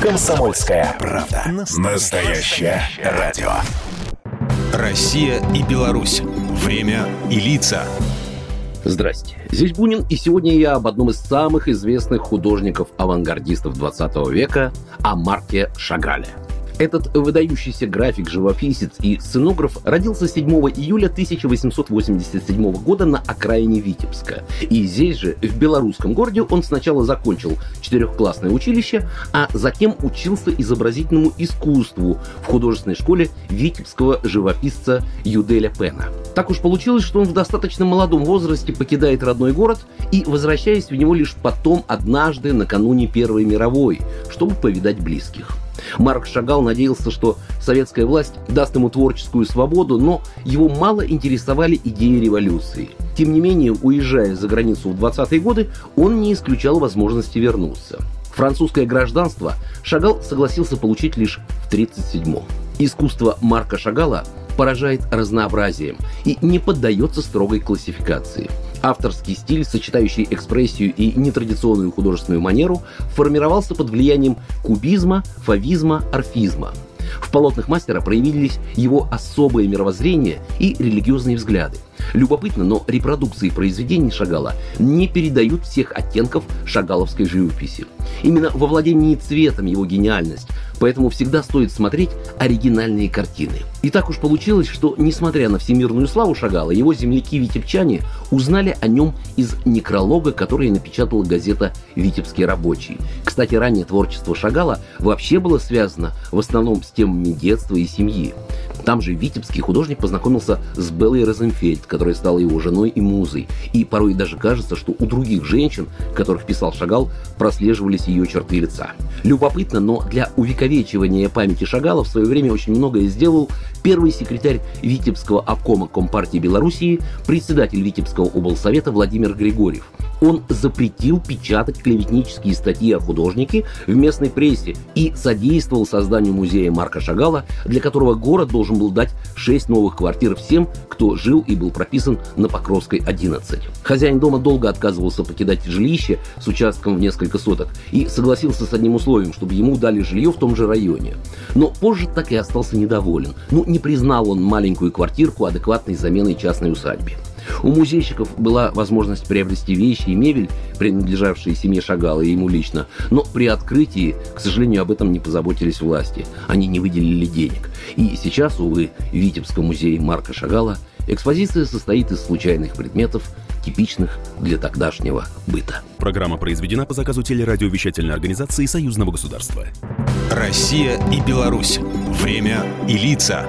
Комсомольская правда. Настоящее радио. Россия и Беларусь. Время и лица. Здрасте, здесь Бунин, и сегодня я об одном из самых известных художников-авангардистов 20 века, о Марке Шагале – этот выдающийся график-живописец и сценограф родился 7 июля 1887 года на окраине Витебска. И здесь же, в белорусском городе, он сначала закончил четырехклассное училище, а затем учился изобразительному искусству в художественной школе витебского живописца Юделя Пена. Так уж получилось, что он в достаточно молодом возрасте покидает родной город и возвращаясь в него лишь потом, однажды, накануне Первой мировой, чтобы повидать близких. Марк Шагал надеялся, что советская власть даст ему творческую свободу, но его мало интересовали идеи революции. Тем не менее, уезжая за границу в 20-е годы, он не исключал возможности вернуться. Французское гражданство Шагал согласился получить лишь в 1937-м. Искусство Марка Шагала поражает разнообразием и не поддается строгой классификации. Авторский стиль, сочетающий экспрессию и нетрадиционную художественную манеру, формировался под влиянием кубизма, фавизма, орфизма. В полотнах мастера проявились его особое мировоззрение и религиозные взгляды. Любопытно, но репродукции произведений Шагала не передают всех оттенков шагаловской живописи. Именно во владении цветом его гениальность, поэтому всегда стоит смотреть оригинальные картины. И так уж получилось, что, несмотря на всемирную славу Шагала, его земляки-витебчане узнали о нем из некролога, который напечатала газета «Витебский рабочий». Кстати, ранее творчество Шагала вообще было связано в основном с темами детства и семьи. Там же витебский художник познакомился с Беллой Розенфельд, которая стала его женой и музой. И порой даже кажется, что у других женщин, которых писал Шагал, прослеживались ее черты лица. Любопытно, но для увековечивания памяти Шагала в свое время очень многое сделал первый секретарь Витебского обкома Компартии Белоруссии, председатель Витебского облсовета Владимир Григорьев – он запретил печатать клеветнические статьи о художнике в местной прессе и содействовал созданию музея Марка Шагала, для которого город должен был дать 6 новых квартир всем, кто жил и был прописан на Покровской 11. Хозяин дома долго отказывался покидать жилище с участком в несколько соток и согласился с одним условием, чтобы ему дали жилье в том же районе. Но позже так и остался недоволен. Ну, не признал он маленькую квартирку адекватной заменой частной усадьбе. У музейщиков была возможность приобрести вещи и мебель, принадлежавшие семье Шагала и ему лично, но при открытии, к сожалению, об этом не позаботились власти. Они не выделили денег. И сейчас, увы, в Витебском музее Марка Шагала экспозиция состоит из случайных предметов, типичных для тогдашнего быта. Программа произведена по заказу телерадиовещательной организации Союзного государства. Россия и Беларусь. Время и лица.